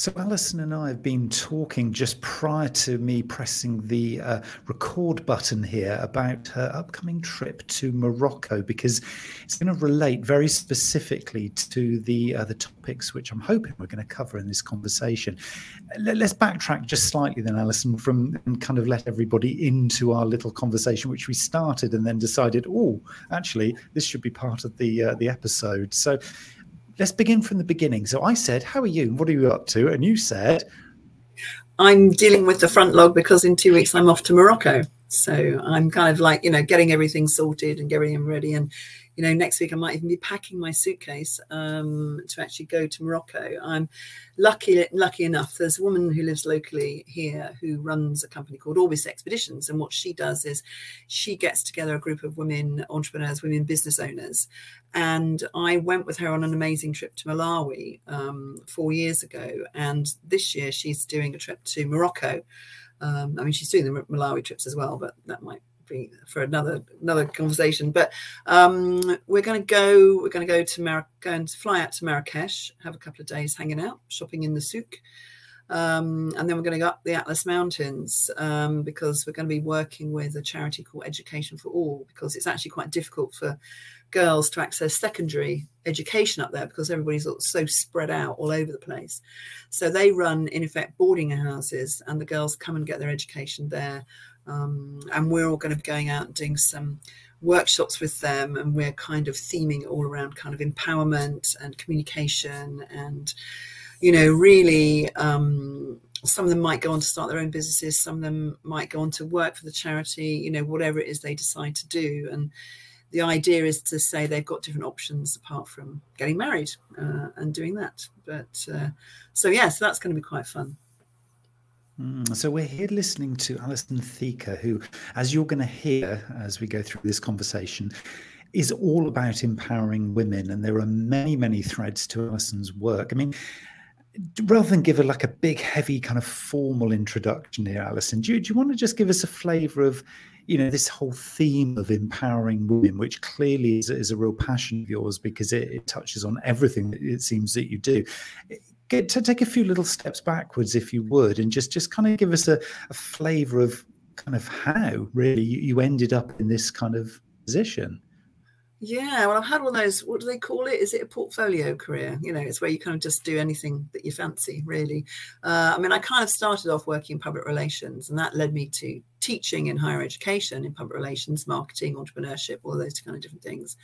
So, Alison and I have been talking just prior to me pressing the uh, record button here about her upcoming trip to Morocco because it's going to relate very specifically to the uh, the topics which I'm hoping we're going to cover in this conversation. Let's backtrack just slightly, then, Alison, from and kind of let everybody into our little conversation, which we started and then decided, oh, actually, this should be part of the uh, the episode. So let's begin from the beginning. So I said, How are you? What are you up to? And you said, I'm dealing with the front log because in two weeks I'm off to Morocco. So I'm kind of like, you know, getting everything sorted and getting everything ready. And you know, next week I might even be packing my suitcase um, to actually go to Morocco. I'm lucky lucky enough. There's a woman who lives locally here who runs a company called Orbis Expeditions, and what she does is she gets together a group of women entrepreneurs, women business owners, and I went with her on an amazing trip to Malawi um, four years ago, and this year she's doing a trip to Morocco. Um, I mean, she's doing the Malawi trips as well, but that might for another another conversation. But um, we're going to go. We're going to go to Mar- go and fly out to Marrakesh, have a couple of days hanging out, shopping in the souk. Um, and then we're going to go up the Atlas Mountains um, because we're going to be working with a charity called Education for All because it's actually quite difficult for girls to access secondary education up there because everybody's so spread out all over the place. So they run, in effect, boarding houses, and the girls come and get their education there. Um, and we're all going to be going out and doing some workshops with them, and we're kind of theming all around kind of empowerment and communication, and you know, really. Um, some of them might go on to start their own businesses some of them might go on to work for the charity you know whatever it is they decide to do and the idea is to say they've got different options apart from getting married uh, and doing that. But uh, so, yeah, so that's going to be quite fun. Mm, so we're here listening to Alison Theaker, who, as you're going to hear as we go through this conversation, is all about empowering women. And there are many, many threads to Alison's work. I mean, rather than give her like a big, heavy kind of formal introduction here, Alison, do you, do you want to just give us a flavour of you know this whole theme of empowering women which clearly is, is a real passion of yours because it, it, touches on everything that it seems that you do get to take a few little steps backwards if you would and just just kind of give us a, a flavor of kind of how really you, you ended up in this kind of position yeah, well, I've had one of those. What do they call it? Is it a portfolio career? You know, it's where you kind of just do anything that you fancy, really. Uh, I mean, I kind of started off working in public relations, and that led me to teaching in higher education in public relations, marketing, entrepreneurship, all those kind of different things.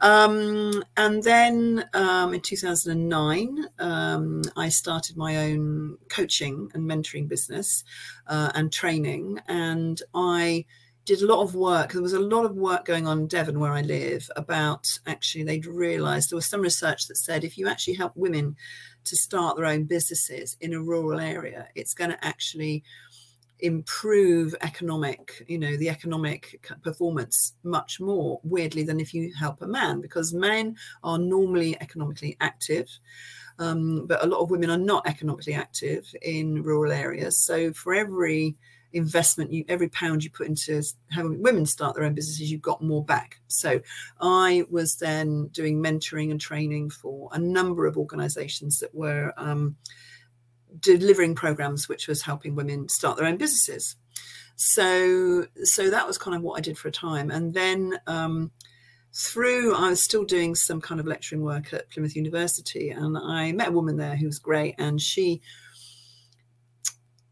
Um, and then um, in 2009, um, I started my own coaching and mentoring business uh, and training, and I did a lot of work. There was a lot of work going on in Devon, where I live, about actually they'd realised there was some research that said if you actually help women to start their own businesses in a rural area, it's going to actually improve economic, you know, the economic performance much more weirdly than if you help a man, because men are normally economically active. Um, but a lot of women are not economically active in rural areas. So for every investment you every pound you put into having women start their own businesses you've got more back so i was then doing mentoring and training for a number of organizations that were um, delivering programs which was helping women start their own businesses. So so that was kind of what i did for a time. And then um, through i was still doing some kind of lecturing work at plymouth university and i met a woman there who was great and she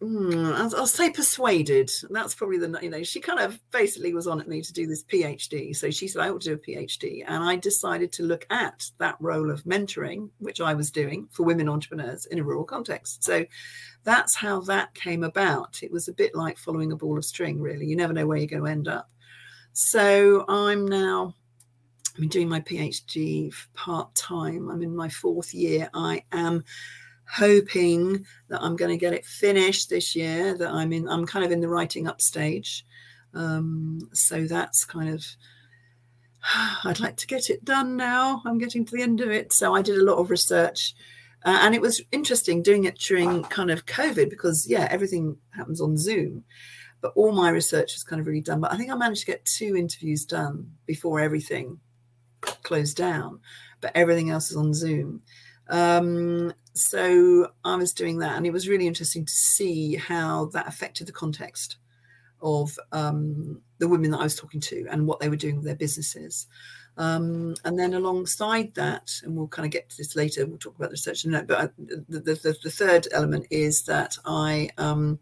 Mm, I'll, I'll, say persuaded. That's probably the you know she kind of basically was on at me to do this PhD. So she said I ought to do a PhD, and I decided to look at that role of mentoring, which I was doing for women entrepreneurs in a rural context. So that's how that came about. It was a bit like following a ball of string, really. You never know where you're going to end up. So I'm now I'm doing my PhD part time. I'm in my fourth year. I am hoping that I'm going to get it finished this year. That I'm in, I'm kind of in the writing up stage. Um, so that's kind of, I'd like to get it done now. I'm getting to the end of it. So I did a lot of research. Uh, and it was interesting doing it during kind of COVID because, yeah, everything happens on Zoom. But all my research was kind of really done. But I think I managed to get two interviews done before everything closed down. But everything else is on Zoom. Um, so I was doing that, and it was really interesting to see how that affected the context of um, the women that I was talking to and what they were doing with their businesses. Um, and then alongside that, and we'll kind of get to this later, we'll talk about the research in a minute, but the, the, the, third element is that I, um,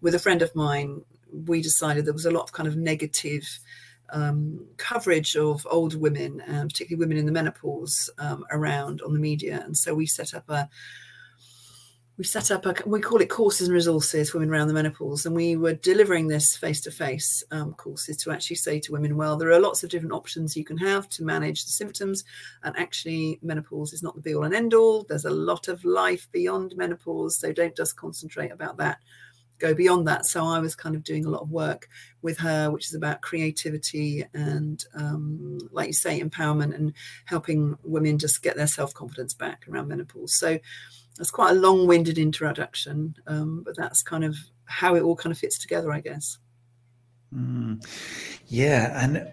with a friend of mine, we decided there was a lot of kind of negative um, coverage of older women, uh, particularly women in the menopause, um, around on the media. And so we set up a we set up a we call it courses and resources women around the menopause. And we were delivering this face-to-face um, courses to actually say to women well there are lots of different options you can have to manage the symptoms. And actually menopause is not the be all and end all. There's a lot of life beyond menopause. So don't just concentrate about that go beyond that so i was kind of doing a lot of work with her which is about creativity and um, like you say empowerment and helping women just get their self-confidence back around menopause so that's quite a long-winded introduction, um, but that's kind of how it all kind of fits together, I guess. Mm. Yeah, and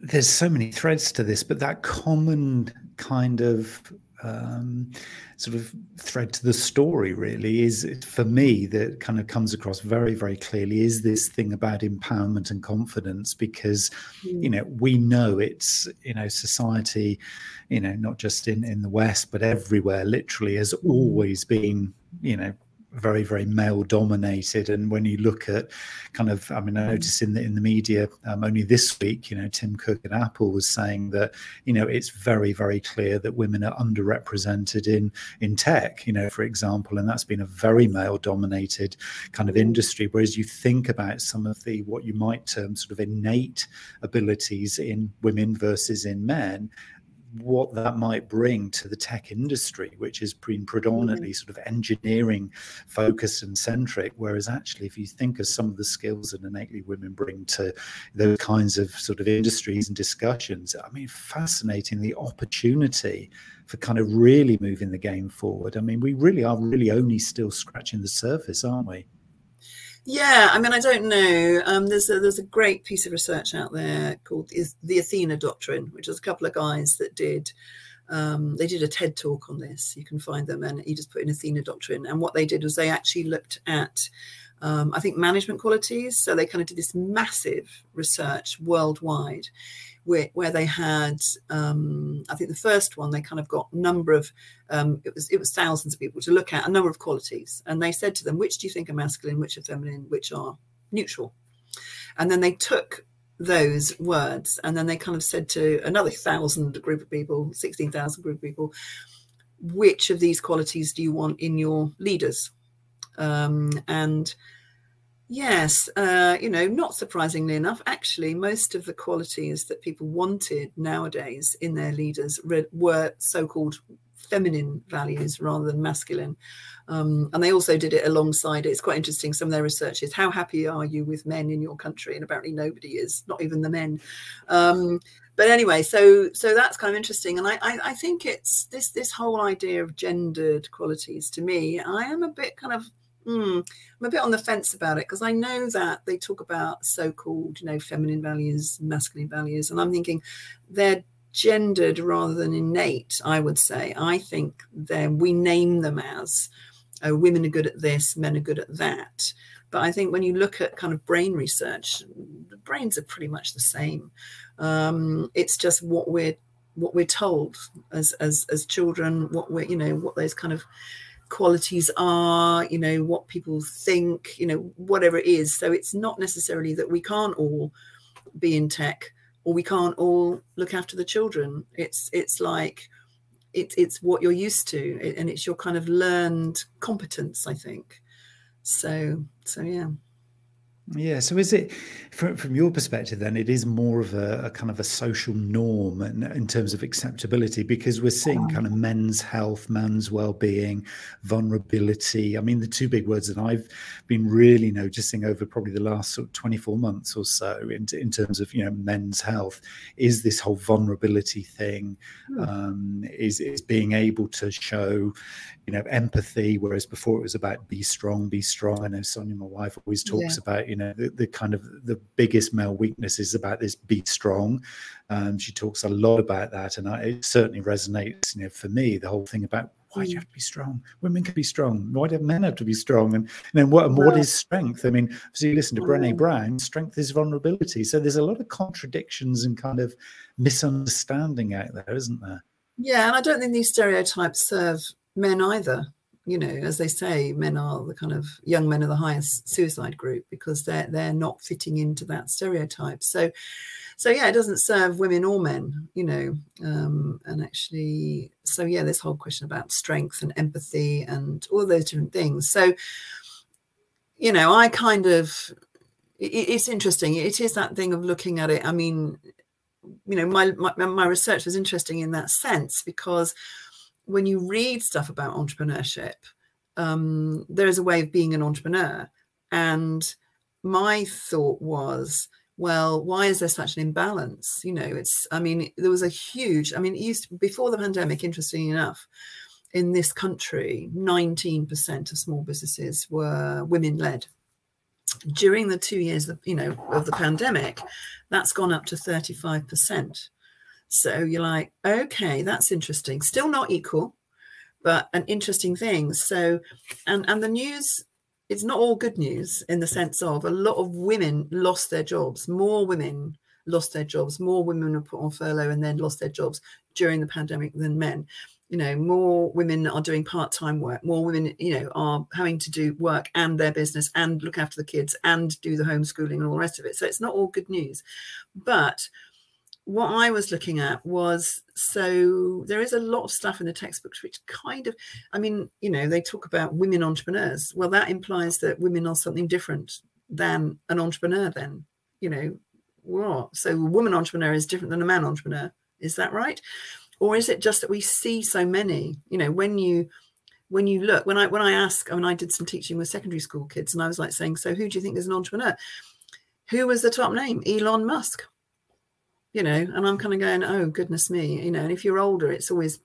there's so many threads to this, but that common kind of um, sort of thread to the story really is for me that kind of comes across very very clearly is this thing about empowerment and confidence because mm. you know we know it's you know society you know not just in in the west but everywhere literally has mm. always been you know very very male dominated. And when you look at kind of i mean i noticed in the in the media um, only this week you know tim cook at apple was saying that you know it's very very clear that women are underrepresented in in tech you know for example and that's been a very male dominated kind of industry. Whereas you think about some of the what you might term sort of innate abilities in women versus in men what that might bring to the tech industry, which has been predominantly mm-hmm. sort of engineering focused and centric. Whereas actually, if you think of some of the skills that innately women bring to those kinds of sort of industries and discussions, I mean, fascinating the opportunity for kind of really moving the game forward. I mean, we really are really only still scratching the surface, aren't we? Yeah, I mean, I don't know. Um, there's a, there's a great piece of research out there called the Athena Doctrine, which was a couple of guys that did. Um, they did a TED talk on this. You can find them, and you just put in Athena Doctrine. And what they did was they actually looked at, um, I think, management qualities. So they kind of did this massive research worldwide where, where they had, um, I think the first one, they kind of got number of, um, it was it was thousands of people to look at a number of qualities, and they said to them, which do you think are masculine, which are feminine, which are neutral, and then they took those words and then they kind of said to another thousand group of people, sixteen thousand group of people, which of these qualities do you want in your leaders, um, and Yes, uh, you know, not surprisingly enough, actually, most of the qualities that people wanted nowadays in their leaders were so called feminine values rather than masculine. Um, and they also did it alongside. It's quite interesting. Some of their research is how happy are you with men in your country? And apparently nobody is, not even the men. Um, but anyway, so so that's kind of interesting. And I, I, I think it's this this whole idea of gendered qualities to me, I am a bit kind of Hmm, I'm a bit on the fence about it because I know that they talk about so-called, you know, feminine values, masculine values, and I'm thinking they're gendered rather than innate. I would say. I think then we name them as oh, women are good at this, men are good at that. But I think when you look at kind of brain research, the brains are pretty much the same. Um, it's just what we're what we're told as as as children, what we're you know what those kind of qualities are, you know, what people think, you know, whatever it is. So it's not necessarily that we can't all be in tech or we can't all look after the children. It's it's like it's it's what you're used to and it's your kind of learned competence, I think. So so yeah. Yeah. So is it from from your perspective then? It is more of a, a kind of a social norm in, in, terms of acceptability because we're seeing kind of men's health, men's well-being, vulnerability. I mean, the two big words that I've been really noticing over probably the last sort of 24 months or so in, in terms of you know men's health is this whole vulnerability thing. Hmm. Um, is is being able to show you know empathy, whereas before it was about be strong, be strong. I know Sonia, my wife, always talks yeah. about you know the, the, kind of the biggest male weakness is about this be strong um, she talks a lot about that and I, it certainly resonates you know for me the whole thing about why do you mm. have to be strong? Women can be strong. Why do men have to be strong? And, then what, well, what is strength? I mean, so you listen to Brené Brown, strength is vulnerability. So there's a lot of contradictions and kind of misunderstanding out there, isn't there? Yeah, and I don't think these stereotypes serve men either. You know, as they say, men are the kind of young men are the highest suicide group because they're they're not fitting into that stereotype. So so yeah, it doesn't serve women or men, you know. Um, and actually, so yeah, this whole question about strength and empathy and all those different things. So, you know, I kind of it, it's interesting. It is that thing of looking at it. I mean, you know, my, my my research was interesting in that sense because when you read stuff about entrepreneurship, um, there is a way of being an entrepreneur, and my thought was well, why is there such an imbalance? You know, it's, I mean, there was a huge, I mean, it used to, before the pandemic, interestingly enough, in this country, 19% of small businesses were women led. During the two years, of, you know, of the pandemic, that's gone up to 35%. So you're like, okay, that's interesting. Still not equal, but an interesting thing. So, and and the news it's not all good news in the sense of a lot of women lost their jobs. More women lost their jobs. More women were put on furlough and then lost their jobs during the pandemic than men. You know, more women are doing part-time work. More women, you know, are having to do work and their business and look after the kids and do the homeschooling and all the rest of it. So it's not all good news, but what I was looking at was so there is a lot of stuff in the textbooks which kind of, I mean, you know, they talk about women entrepreneurs. Well, that implies that women are something different than an entrepreneur, then, you know, what? So a woman entrepreneur is different than a man entrepreneur. Is that right? Or is it just that we see so many, you know, when you, when you look, when I, when I ask, I mean, I did some teaching with secondary school kids and I was like saying, so who do you think is an entrepreneur? Who was the top name? Elon Musk you know, and I'm kind of going, oh, goodness me, you know, and if you're older, it's always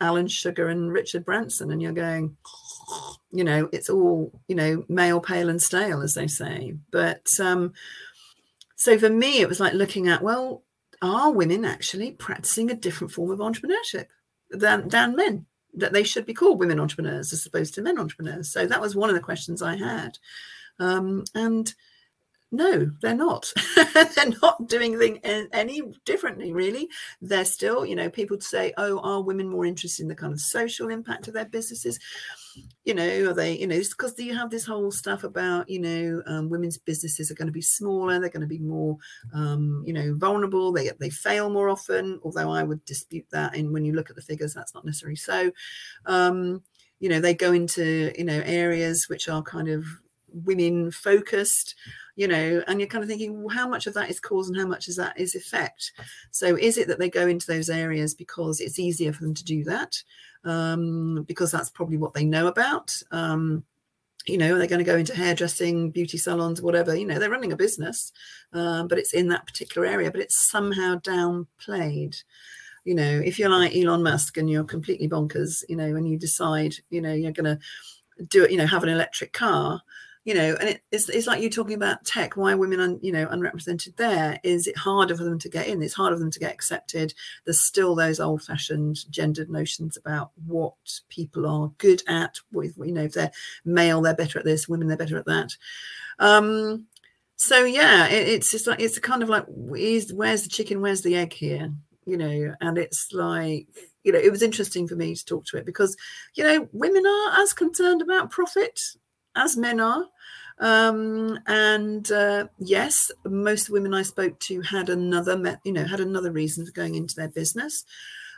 Alan Sugar and Richard Branson, and you're going, you know, it's all, you know, male, pale, and stale, as they say. But um, so for me, it was like looking at, well, are women actually practicing a different form of entrepreneurship than, than men? That they should be called women entrepreneurs as opposed to men entrepreneurs. So that was one of the questions I had. Um, and no they're not. They're not doing things any differently really. They're still you know people say oh are women more interested in the kind of social impact of their businesses? You know are they you know because you have this whole stuff about you know um, women's businesses are going to be smaller they're going to be more um, you know vulnerable they they fail more often although i would dispute that and when you look at the figures that's not necessarily so. Um, you know they go into you know areas which are kind of women focused you know, and you're kind of thinking, well, how much of that is cause and how much of that is effect? So is it that they go into those areas because it's easier for them to do that? Um, because that's probably what they know about. Um, you know, they're going to go into hairdressing, beauty salons, whatever. You know, they're running a business, um, but it's in that particular area, but it's somehow downplayed you know if you're like elon musk and you're completely bonkers you know when you decide you know you're going to do it you know have an electric car you know, and it, it's, it's like you talking about tech, why women are, you know, unrepresented there. Is it harder for them to get in? It's harder for them to get accepted. There's still those old fashioned gendered notions about what people are good at. With, you know, if they're male, they're better at this, women, they're better at that. Um, so yeah, it, it's just like, it's kind of like, is, where's the chicken, where's the egg here? You know, and it's like, you know, it was interesting for me to talk to it because, you know, women are as concerned about profit as men are. Um, and uh, yes, most women I spoke to had another, you know, had another reason for going into their business.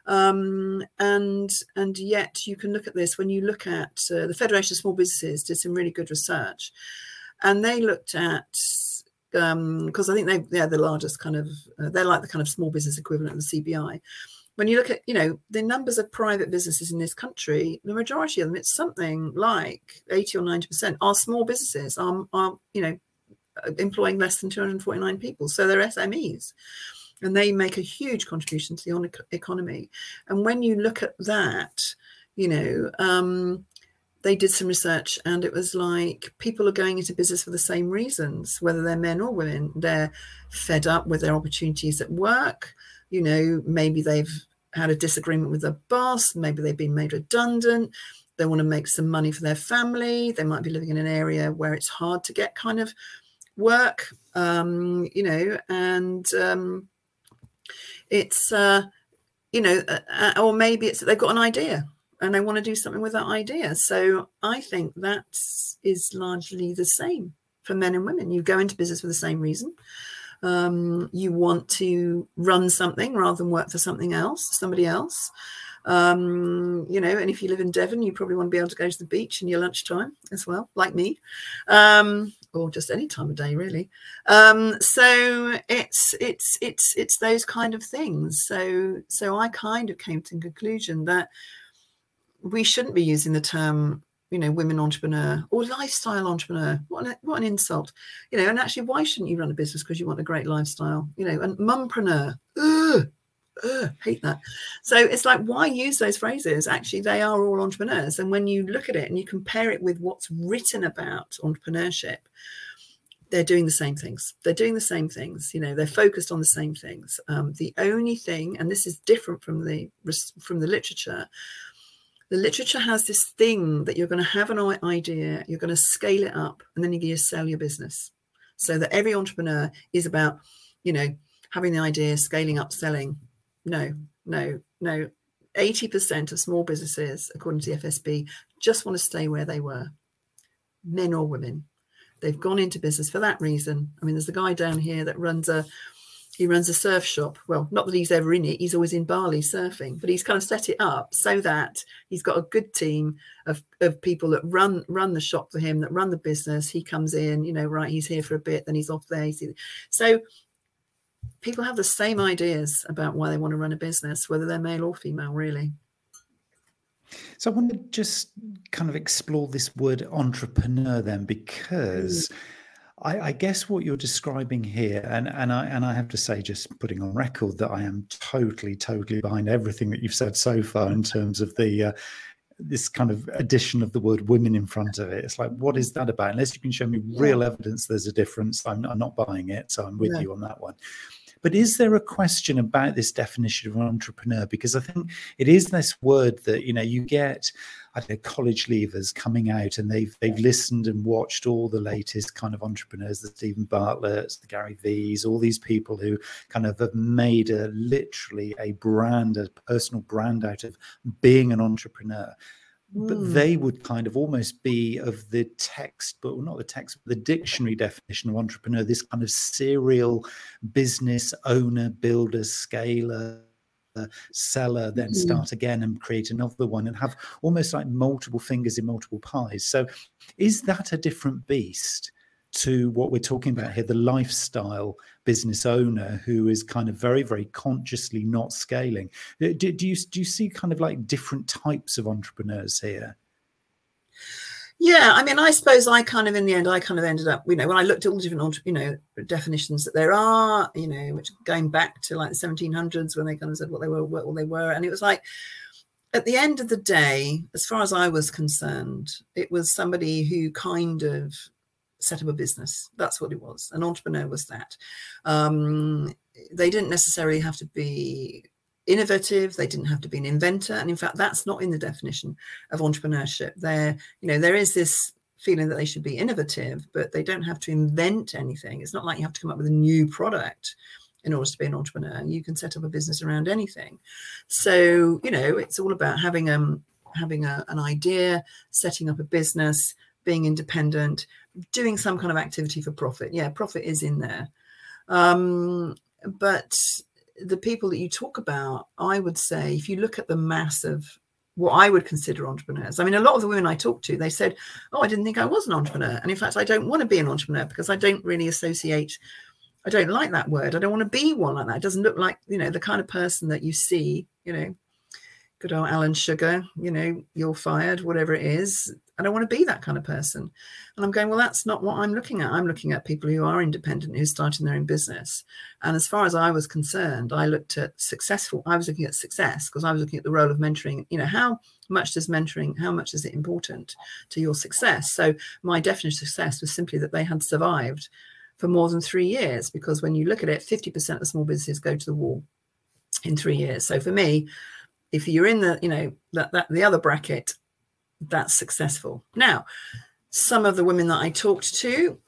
Um, and and yet you can look at this when you look at uh, the Federation of Small Businesses did some really good research, and they looked at because um, I think they they're the largest kind of uh, they're like the kind of small business equivalent of the CBI when you look at you know the numbers of private businesses in this country the majority of them it's something like 80 or 90 percent are small businesses are, are you know employing less than 249 people. So they're smes and they make a huge contribution to the economy. And when you look at that you know um, they did some research and it was like people are going into business for the same reasons whether they're men or women. They're fed up with their opportunities at work you know maybe they've had a disagreement with their boss, maybe they've been made redundant, they want to make some money for their family, they might be living in an area where it's hard to get kind of work, um, you know, and um, it's, uh, you know, uh, uh or maybe it's they've got an idea and they want to do something with that idea. So I think that is largely the same for men and women. You go into business for the same reason. Um, you want to run something rather than work for something else, somebody else. Um, you know, and if you live in Devon, you probably want to be able to go to the beach in your lunchtime as well, like me, um, or just any time of day, really. Um, so it's it's it's it's those kind of things. So so I kind of came to the conclusion that we shouldn't be using the term you know, women entrepreneur or lifestyle entrepreneur. What an, what an insult, you know. And actually, why shouldn't you run a business because you want a great lifestyle, you know? And mumpreneur, ugh, ugh, hate that. So it's like, why use those phrases? Actually, they are all entrepreneurs. And when you look at it and you compare it with what's written about entrepreneurship, they're doing the same things. They're doing the same things. You know, they're focused on the same things. Um, the only thing, and this is different from the from the literature, the literature has this thing that you're going to have an idea, you're going to scale it up, and then you're going to sell your business. So that every entrepreneur is about, you know, having the idea, scaling up, selling. No, no, no. 80% of small businesses, according to the FSB, just want to stay where they were, men or women. They've gone into business for that reason. I mean, there's a guy down here that runs a he runs a surf shop. Well, not that he's ever in it, he's always in Bali surfing, but he's kind of set it up so that he's got a good team of, of people that run run the shop for him, that run the business. He comes in, you know, right, he's here for a bit, then he's off there. He's, so people have the same ideas about why they want to run a business, whether they're male or female, really. So I want to just kind of explore this word entrepreneur then, because mm I, I, guess what you're describing here, and and I and I have to say, just putting on record that I am totally, totally behind everything that you've said so far in terms of the uh, this kind of addition of the word women in front of it. It's like, what is that about? Unless you can show me real evidence there's a difference, I'm, I'm not buying it. So I'm with yeah. you on that one. But is there a question about this definition of an entrepreneur? Because I think it is this word that you know you get. I don't know, college leavers coming out and they've they've listened and watched all the latest kind of entrepreneurs, the Steven Bartlett's, the Gary V's, all these people who kind of have made a literally a brand, a personal brand out of being an entrepreneur but hmm. they would kind of almost be of the text, but not the text, but the dictionary definition of entrepreneur, this kind of serial business owner, builder, scaler, seller, then mm-hmm. start again and create another one and have almost like multiple fingers in multiple pies. So, is that a different beast? to what we're talking about here the lifestyle business owner who is kind of very very consciously not scaling uh, do, do you do you see kind of like different types of entrepreneurs here yeah, I mean, I suppose I kind of, in the end, I kind of ended up, you know, when I looked at all the different, you know, definitions that there are, you know, which going back to like the 1700s when they kind of said what they were, what they were, and it was like, at the end of the day, as far as I was concerned, it was somebody who kind of set up a business. That's what it was. An entrepreneur was that. Um, they didn't necessarily have to be innovative. They didn't have to be an inventor. And in fact, that's not in the definition of entrepreneurship. There, you know, there is this feeling that they should be innovative, but they don't have to invent anything. It's not like you have to come up with a new product in order to be an entrepreneur. You can set up a business around anything. So, you know, it's all about having um having a, an idea, setting up a business, being independent, doing some kind of activity for profit. Yeah, profit is in there. Um, but the people that you talk about, I would say, if you look at the mass of what I would consider entrepreneurs, I mean, a lot of the women I talk to, they said, Oh, I didn't think I was an entrepreneur. And in fact, I don't want to be an entrepreneur because I don't really associate, I don't like that word. I don't want to be one like that. It doesn't look like, you know, the kind of person that you see, you know, good old Alan Sugar, you know, you're fired, whatever it is. I don't want to be that kind of person. And I'm going, well, that's not what I'm looking at. I'm looking at people who are independent, who's starting their own business. And as far as I was concerned, I looked at successful, I was looking at success because I was looking at the role of mentoring. You know, how much does mentoring, how much is it important to your success? So my definition of success was simply that they had survived for more than three years because when you look at it, 50% of small businesses go to the wall in three years. So for me, if you're in the, you know, that, that the other bracket, that's successful. Now, some of the women that I talked to,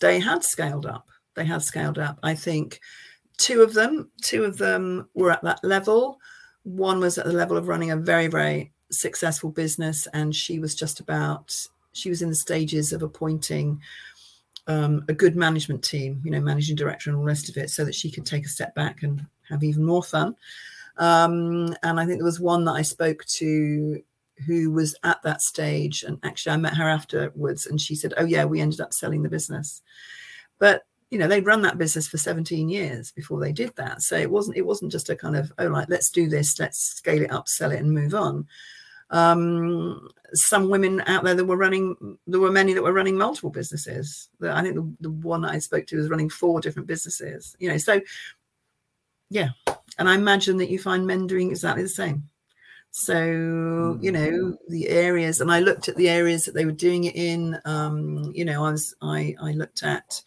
they had scaled up. They had scaled up. I think two of them, two of them were at that level. One was at the level of running a very, very successful business, and she was just about, she was in the stages of appointing um, a good management team, you know, managing director and all the rest of it, so that she could take a step back and have even more fun. Um, and I think there was one that I spoke to who was at that stage. And actually, I met her afterwards and she said, Oh, yeah, we ended up selling the business. But you know they'd run that business for 17 years before they did that so it wasn't it wasn't just a kind of oh right let's do this let's scale it up sell it and move on um, some women out there that were running there were many that were running multiple businesses i think the, the one i spoke to was running four different businesses you know so yeah and i imagine that you find men doing exactly the same so you mm. know the areas and i looked at the areas that they were doing it in um you know i was i i looked at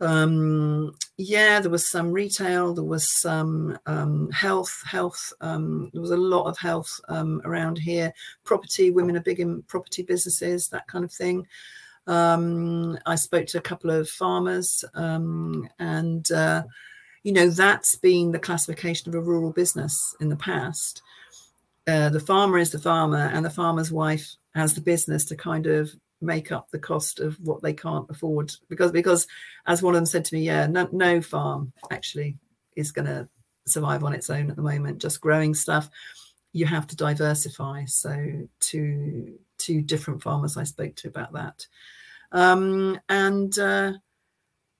um yeah there was some retail there was some um health health um there was a lot of health um around here. Property women are big in property businesses that kind of thing. Um i spoke to a couple of farmers um and uh you know that's been the classification of a rural business in the past uh, the farmer is the farmer and the farmer's wife has the business to kind of make up the cost of what they can't afford. Because because as one of them said to me yeah no, no farm actually is going to survive on its own at the moment just growing stuff. You have to diversify. So to two different farmers i spoke to about that. Um, and uh,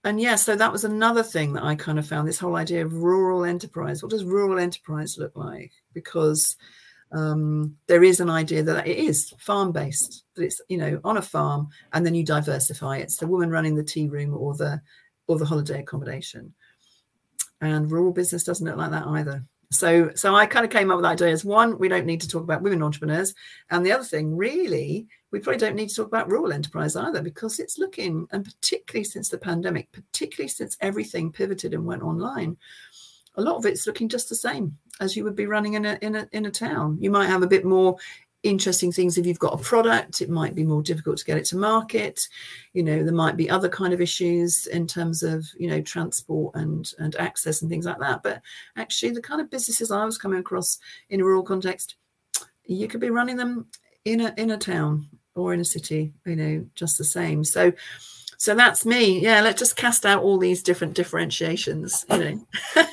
and yeah so that was another thing that i kind of found this whole idea of rural enterprise. What does rural enterprise look like? Because um, there is an idea that it is farm based that it's you know on a farm and then you diversify. It's the woman running the tea room or the or the holiday accommodation. And rural business doesn't look like that either. So so i kind of came up with ideas. One we don't need to talk about women entrepreneurs. And the other thing really we probably don't need to talk about rural enterprise either because it's looking and particularly since the pandemic particularly since everything pivoted and went online a lot of it's looking just the same as you would be running in a in a in a town. You might have a bit more interesting things if you've got a product. It might be more difficult to get it to market. You know there might be other kind of issues in terms of you know transport and and access and things like that. But actually the kind of businesses i was coming across in a rural context you could be running them in a in a town or in a city you know just the same. So so that's me. Yeah let's just cast out all these different differentiations you know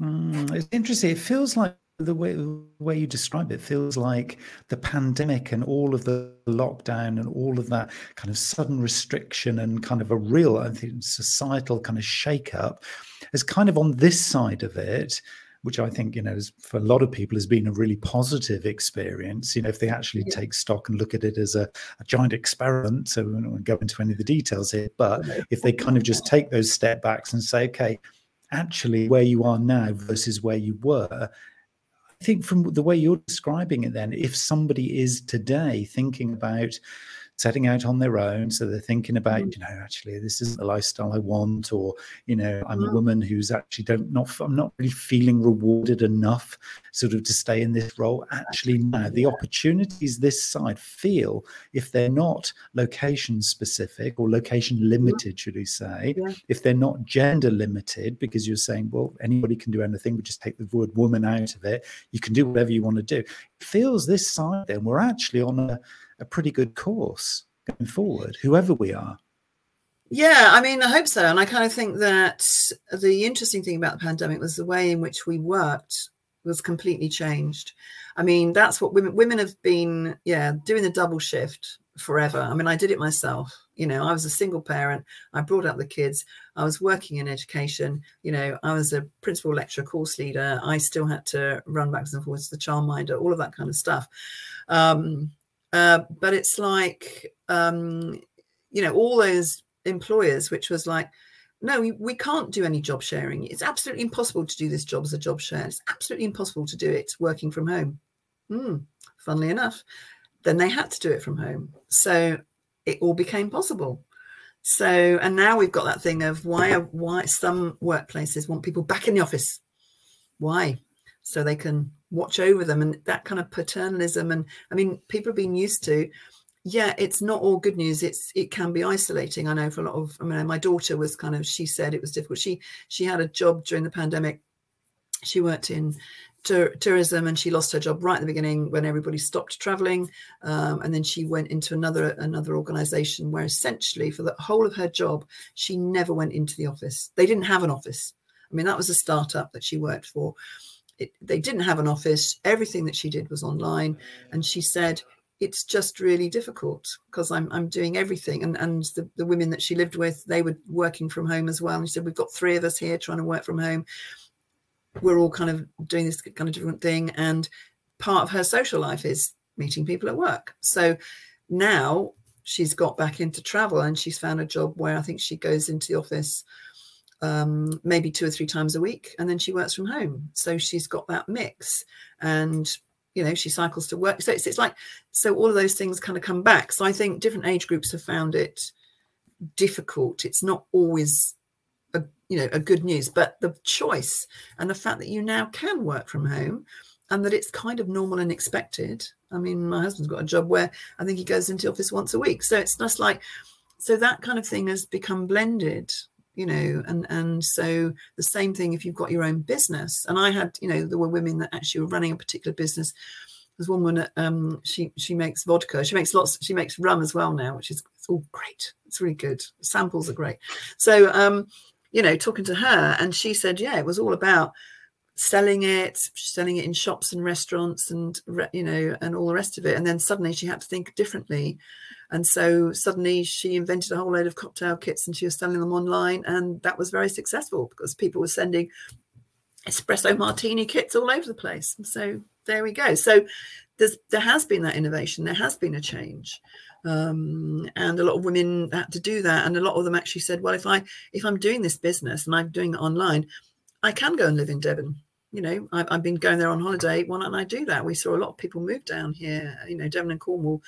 mm, it's interesting it feels like the way the way you describe it feels like the pandemic and all of the lockdown and all of that kind of sudden restriction and kind of a real I think societal kind of shake up is kind of on this side of it which I think, you know, is, for a lot of people has been a really positive experience. You know, if they actually yeah. take stock and look at it as a, a giant experiment, so we won't go into any of the details here, but if they kind of just take those step backs and say, okay, actually where you are now versus where you were, I think from the way you're describing it, then, if somebody is today thinking about setting out on their own. So they're thinking about, mm. you know, actually, this isn't the lifestyle I want, or you know, I'm a mm. woman who's actually don't not I'm not really feeling rewarded enough, sort of to stay in this role. Actually, no, the opportunities this side feel if they're not location specific or location limited, should we say, yeah. if they're not gender limited, because you're saying, well, anybody can do anything, but just take the word woman out of it. You can do whatever you want to do. It feels this side then we're actually on a a pretty good course going forward, whoever we are. Yeah, I mean, I hope so. And I kind of think that the interesting thing about the pandemic was the way in which we worked was completely changed. I mean, that's what women women have been, yeah, doing the double shift forever. I mean, I did it myself. You know, I was a single parent. I brought up the kids. I was working in education. You know, I was a principal lecturer, course leader. I still had to run backwards and forwards to the childminder, all of that kind of stuff. Um, uh, but it's like, um, you know, all those employers, which was like, no, we, we can't do any job sharing. It's absolutely impossible to do this job as a job share. It's absolutely impossible to do it working from home. Hmm, funnily enough, then they had to do it from home. So it all became possible. So, and now we've got that thing of why why some workplaces want people back in the office Why? So they can watch over them and that kind of paternalism. And I mean, people have been used to, yeah, it's not all good news. It's it can be isolating. I know for a lot of I mean my daughter was kind of she said it was difficult. She she had a job during the pandemic. She worked in tourism and she lost her job right at the beginning when everybody stopped traveling um, and then she went into another another organization where essentially for the whole of her job she never went into the office they didn't have an office i mean that was a startup that she worked for it, they didn't have an office. Everything that she did was online. And she said it's just really difficult because I'm, I'm doing everything. And, and the, the women that she lived with they were working from home as well. And she said we've got three of us here trying to work from home. We're all kind of doing this kind of different thing. And part of her social life is meeting people at work. So now she's got back into travel and she's found a job where I think she goes into the office um, maybe two or three times a week and then she works from home. So she's got that mix and you know she cycles to work. So it's, it's like so all of those things kind of come back. So i think different age groups have found it difficult. It's not always a you know a good news but the choice and the fact that you now can work from home and that it's kind of normal and expected. I mean my husband's got a job where i think he goes into office once a week. So it's just like so that kind of thing has become blended you know and and so the same thing if you've got your own business. And i had you know there were women that actually were running a particular business. There's one woman um she she makes vodka. She makes lots she makes rum as well now which is it's all great. It's really good. Samples are great. So um you know, talking to her, and she said, yeah, it was all about selling it, selling it in shops and restaurants, and you know, and all the rest of it. And then suddenly she had to think differently, and so suddenly she invented a whole load of cocktail kits, and she was selling them online, and that was very successful because people were sending espresso martini kits all over the place. So there we go. So there has been that innovation, there has been a change. Um, and a lot of women had to do that. And a lot of them actually said well if i if i'm doing this business and i'm doing it online i can go and live in devon. You know I've, I've been going there on holiday. Why don't i do that? We saw a lot of people move down here you know devon and cornwall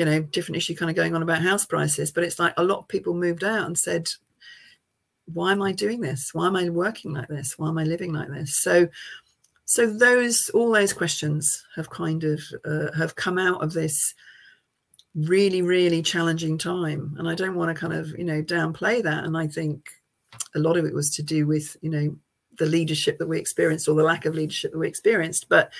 you know different issue kind of going on about house prices but it's like a lot of people moved out and said why am i doing this why am i working like this why am i living like this so so those all those questions have kind of uh, have come out of this really, really challenging time. And I don't want to kind of, you know, downplay that. And I think a lot of it was to do with, you know, the leadership that we experienced or the lack of leadership that we experienced. But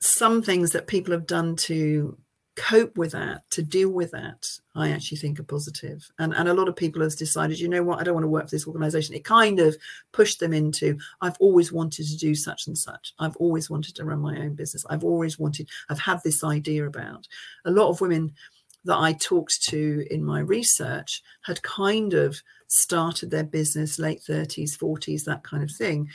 some things that people have done to cope with that, to deal with that, I actually think are positive. And, and a lot of people have decided, you know what, I don't want to work for this organization. It kind of pushed them into, I've always wanted to do such and such. I've always wanted to run my own business. I've always wanted, I've had this idea about. A lot of women that I talked to in my research had kind of started their business late 30s, 40s, that kind of thing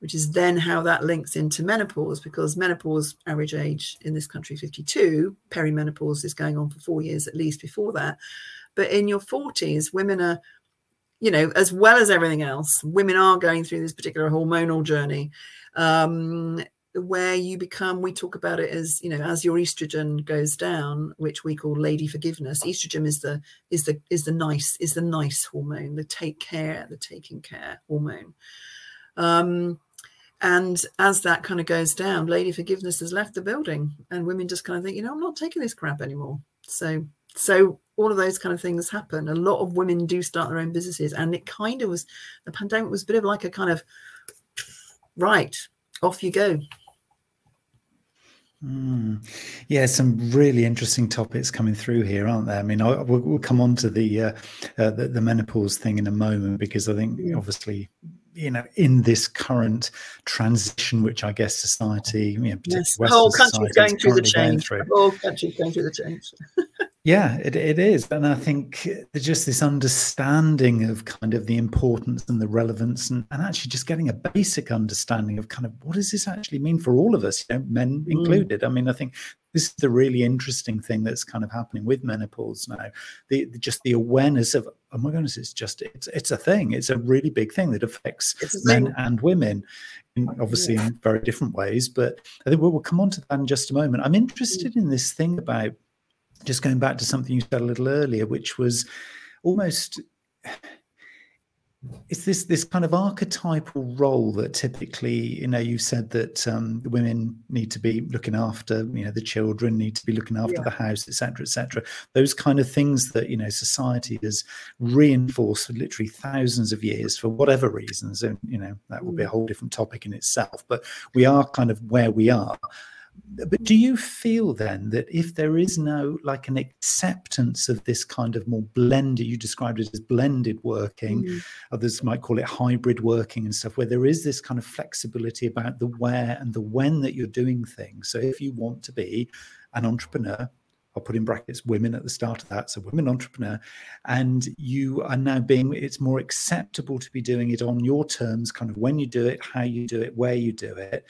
which is then how that links into menopause because menopause average age in this country 52 perimenopause is going on for four years at least before that. But in your 40s women are you know as well as everything else women are going through this particular hormonal journey um, where you become we talk about it as you know as your estrogen goes down which we call lady forgiveness. Estrogen is the is the is the nice is the nice hormone the take care the taking care hormone. Um and as that kind of goes down, Lady Forgiveness has left the building, and women just kind of think, you know, I'm not taking this crap anymore. So, so all of those kind of things happen. A lot of women do start their own businesses, and it kind of was the pandemic was a bit of like a kind of right off you go. Mm. Yeah, some really interesting topics coming through here, aren't there? I mean, I, we'll, we'll, come on to the, uh, uh, the, the menopause thing in a moment because I think obviously you know, in this current transition, which I guess society, you know, yes, the whole country's going through the change. Through. The whole country's going through the change. Yeah, it, it is. And I think just this understanding of kind of the importance and the relevance and, and actually just getting a basic understanding of kind of what does this actually mean for all of us, you know, men mm. included. I mean, I think this is the really interesting thing that's kind of happening with menopause now. The, the, just the awareness of oh my goodness, it's just it's it's a thing. It's a really big thing that affects men and women, in, obviously yeah. in very different ways. But I think we'll, we'll come on to that in just a moment. I'm interested in this thing about just going back to something you said a little earlier, which was almost it's this this kind of archetypal role that typically you know you said that um, women need to be looking after you know the children need to be looking after yeah. the house etc etc those kind of things that you know society has reinforced for literally thousands of years for whatever reasons and you know that will be a mm. whole different topic in itself but we are kind of where we are but do you feel then that if there is no like an acceptance of this kind of more blended, you described it as blended working, mm. others might call it hybrid working and stuff, where there is this kind of flexibility about the where and the when that you're doing things. So if you want to be an entrepreneur, I'll put in brackets women at the start of that. So women entrepreneur, and you are now being it's more acceptable to be doing it on your terms, kind of when you do it, how you do it, where you do it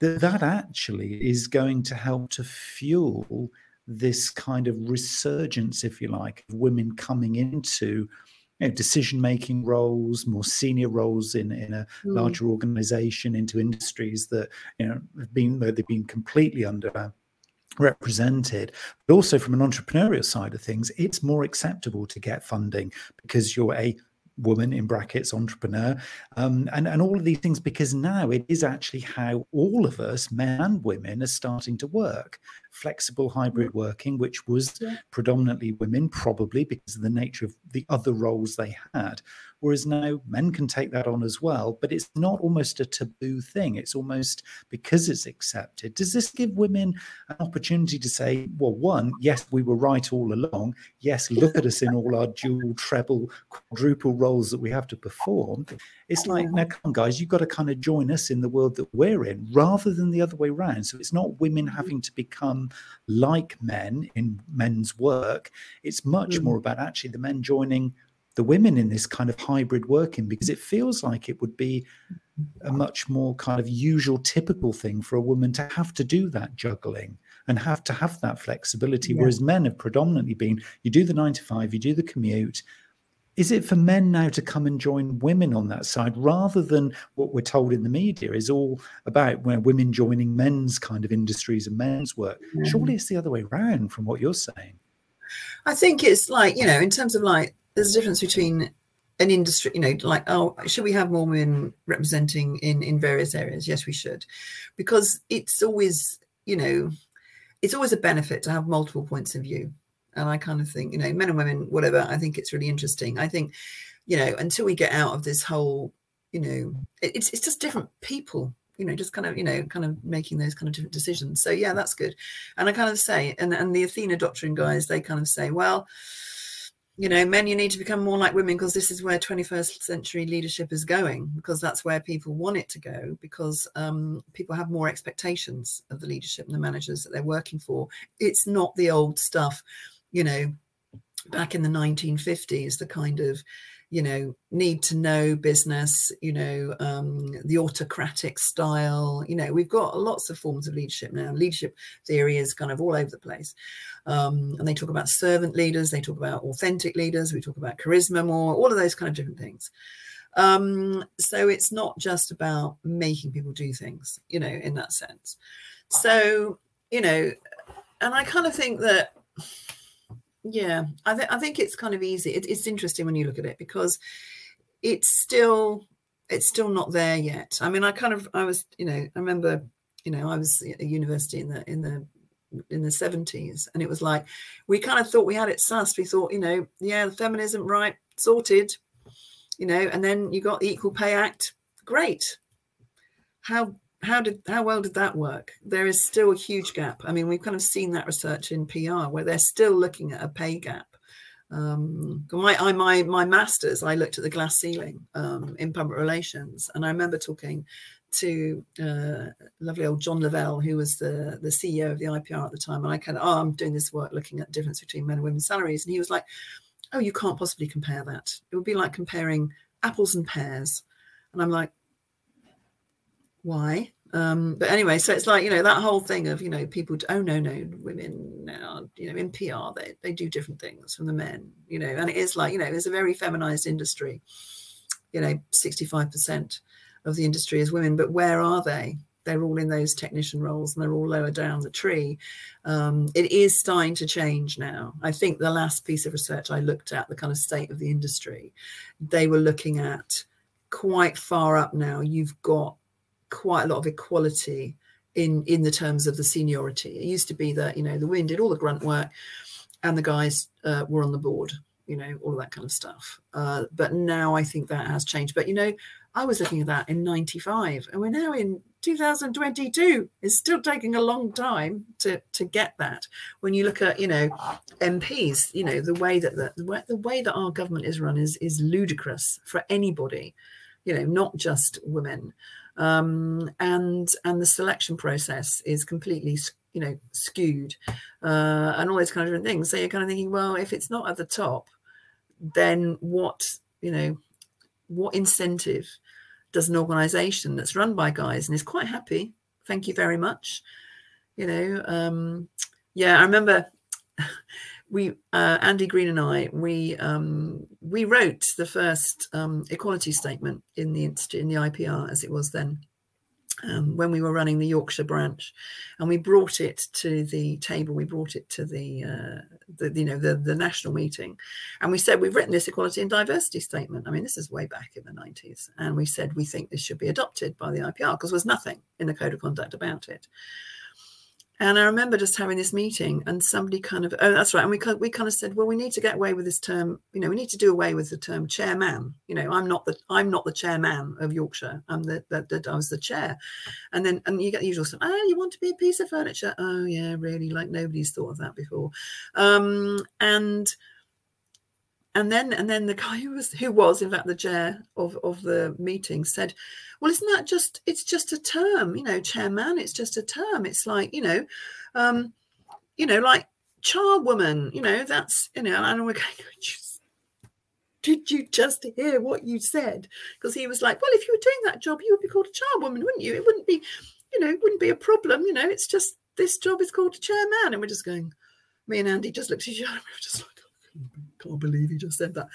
that that actually is going to help to fuel this kind of resurgence, if you like, of women coming into you know, decision making roles, more senior roles in, in a mm. larger organization, into industries that you know have been they've been completely under represented but also from an entrepreneurial side of things it's more acceptable to get funding because you're a woman in brackets entrepreneur. Um, and and all of these things because now it is actually how all of us men and women are starting to work flexible hybrid working which was yeah. predominantly women probably because of the nature of the other roles they had Whereas now men can take that on as well, but it's not almost a taboo thing. It's almost because it's accepted. Does this give women an opportunity to say, well, one, yes, we were right all along. Yes, look at us in all our dual, treble, quadruple roles that we have to perform. It's like, now come on, guys, you've got to kind of join us in the world that we're in rather than the other way around. So it's not women mm-hmm. having to become like men in men's work. It's much mm. more about actually the men joining the women in this kind of hybrid working because it feels like it would be a much more kind of usual typical thing for a woman to have to do that juggling and have to have that flexibility yeah. whereas men have predominantly been you do the 9 to 5 you do the commute is it for men now to come and join women on that side rather than what we're told in the media is all about where women joining men's kind of industries and men's work surely it's the other way around from what you're saying i think it's like you know in terms of like there's a difference between an industry, you know, like, oh, should we have more women representing in in various areas? Yes, we should, because it's always, you know, it's always a benefit to have multiple points of view. And I kind of think, you know, men and women, whatever. I think it's really interesting. I think, you know, until we get out of this whole, you know, it's it's just different people you know just kind of you know kind of making those kind of different decisions so yeah that's good and i kind of say and and the athena doctrine guys they kind of say well you know, men, you need to become more like women because this is where 21st century leadership is going, because that's where people want it to go, because um, people have more expectations of the leadership and the managers that they're working for. It's not the old stuff, you know, back in the 1950s, the kind of, you know, need to know business, you know, um, the autocratic style. You know, we've got lots of forms of leadership now. Leadership theory is kind of all over the place. Um, and they talk about servant leaders, they talk about authentic leaders, we talk about charisma more, all of those kind of different things. Um, so it's not just about making people do things, you know, in that sense. So, you know, and I kind of think that yeah, I, th- I think it's kind of easy. It, it's interesting when you look at it because it's still it's still not there yet. I mean, I kind of I was you know I remember you know I was at university in the in the in the 70s and it was like we kind of thought we had it sussed we thought you know yeah feminism right sorted you know and then you got the equal pay act great how how did how well did that work? There is still a huge gap. I mean, we've kind of seen that research in PR where they're still looking at a pay gap. Um, my I, my my masters, I looked at the glass ceiling um, in public relations, and I remember talking to uh, lovely old John Lavelle, who was the the CEO of the IPR at the time, and I kind of oh, I'm doing this work looking at the difference between men and women's salaries, and he was like, oh, you can't possibly compare that. It would be like comparing apples and pears, and I'm like, why. Um, but anyway, so it's like, you know, that whole thing of, you know, people, oh, no, no, women now, you know, in PR, they, they do different things from the men, you know, and it is like, you know, it's a very feminized industry, you know, 65% of the industry is women, but where are they? they're all in those technician roles and they're all lower down the tree. Um, it is starting to change now. I think the last piece of research I looked at, the kind of state of the industry, they were looking at quite far up now. You've got quite a lot of equality in in the terms of the seniority. It used to be that you know the wind did all the grunt work, and the guys uh, were on the board. You know all that kind of stuff. Uh, but now I think that has changed. But you know, I was looking at that in '95, and we're now in 2022. It's still taking a long time to to get that. When you look at you know MPs, you know the way that the, the way that our government is run is is ludicrous for anybody. You know, not just women um, and and the selection process is completely you know skewed uh, and all those kind of different things. So you're kind of thinking well if it's not at the top then what you know what incentive does an organization that's run by guys and is quite happy thank you very much you know um yeah i remember we uh, Andy Green and I we um, we wrote the first um, equality statement in the in the IPR as it was then um, when we were running the Yorkshire branch, and we brought it to the table. We brought it to the, uh, the you know the the national meeting, and we said we've written this equality and diversity statement. I mean this is way back in the nineties, and we said we think this should be adopted by the IPR because there was nothing in the code of conduct about it. And I remember just having this meeting, and somebody kind of, oh, that's right. And we we kind of said, well, we need to get away with this term. You know, we need to do away with the term chairman. You know, I'm not the I'm not the chairman of Yorkshire. I'm the, the, the I was the chair. And then and you get the usual stuff. Oh, you want to be a piece of furniture? Oh, yeah, really. Like nobody's thought of that before. Um, and and then and then the guy who was who was in fact the chair of of the meeting said well isn't that just it's just a term you know chairman it's just a term. It's like you know um you know like charwoman you know that's you know. And we're going did you just hear what you said? Because he was like well if you were doing that job you would be called a charwoman wouldn't you? It wouldn't be you know it wouldn't be a problem you know it's just this job is called a chairman. And we're just going me and andy just looked at each other we were just like can't believe he just said that.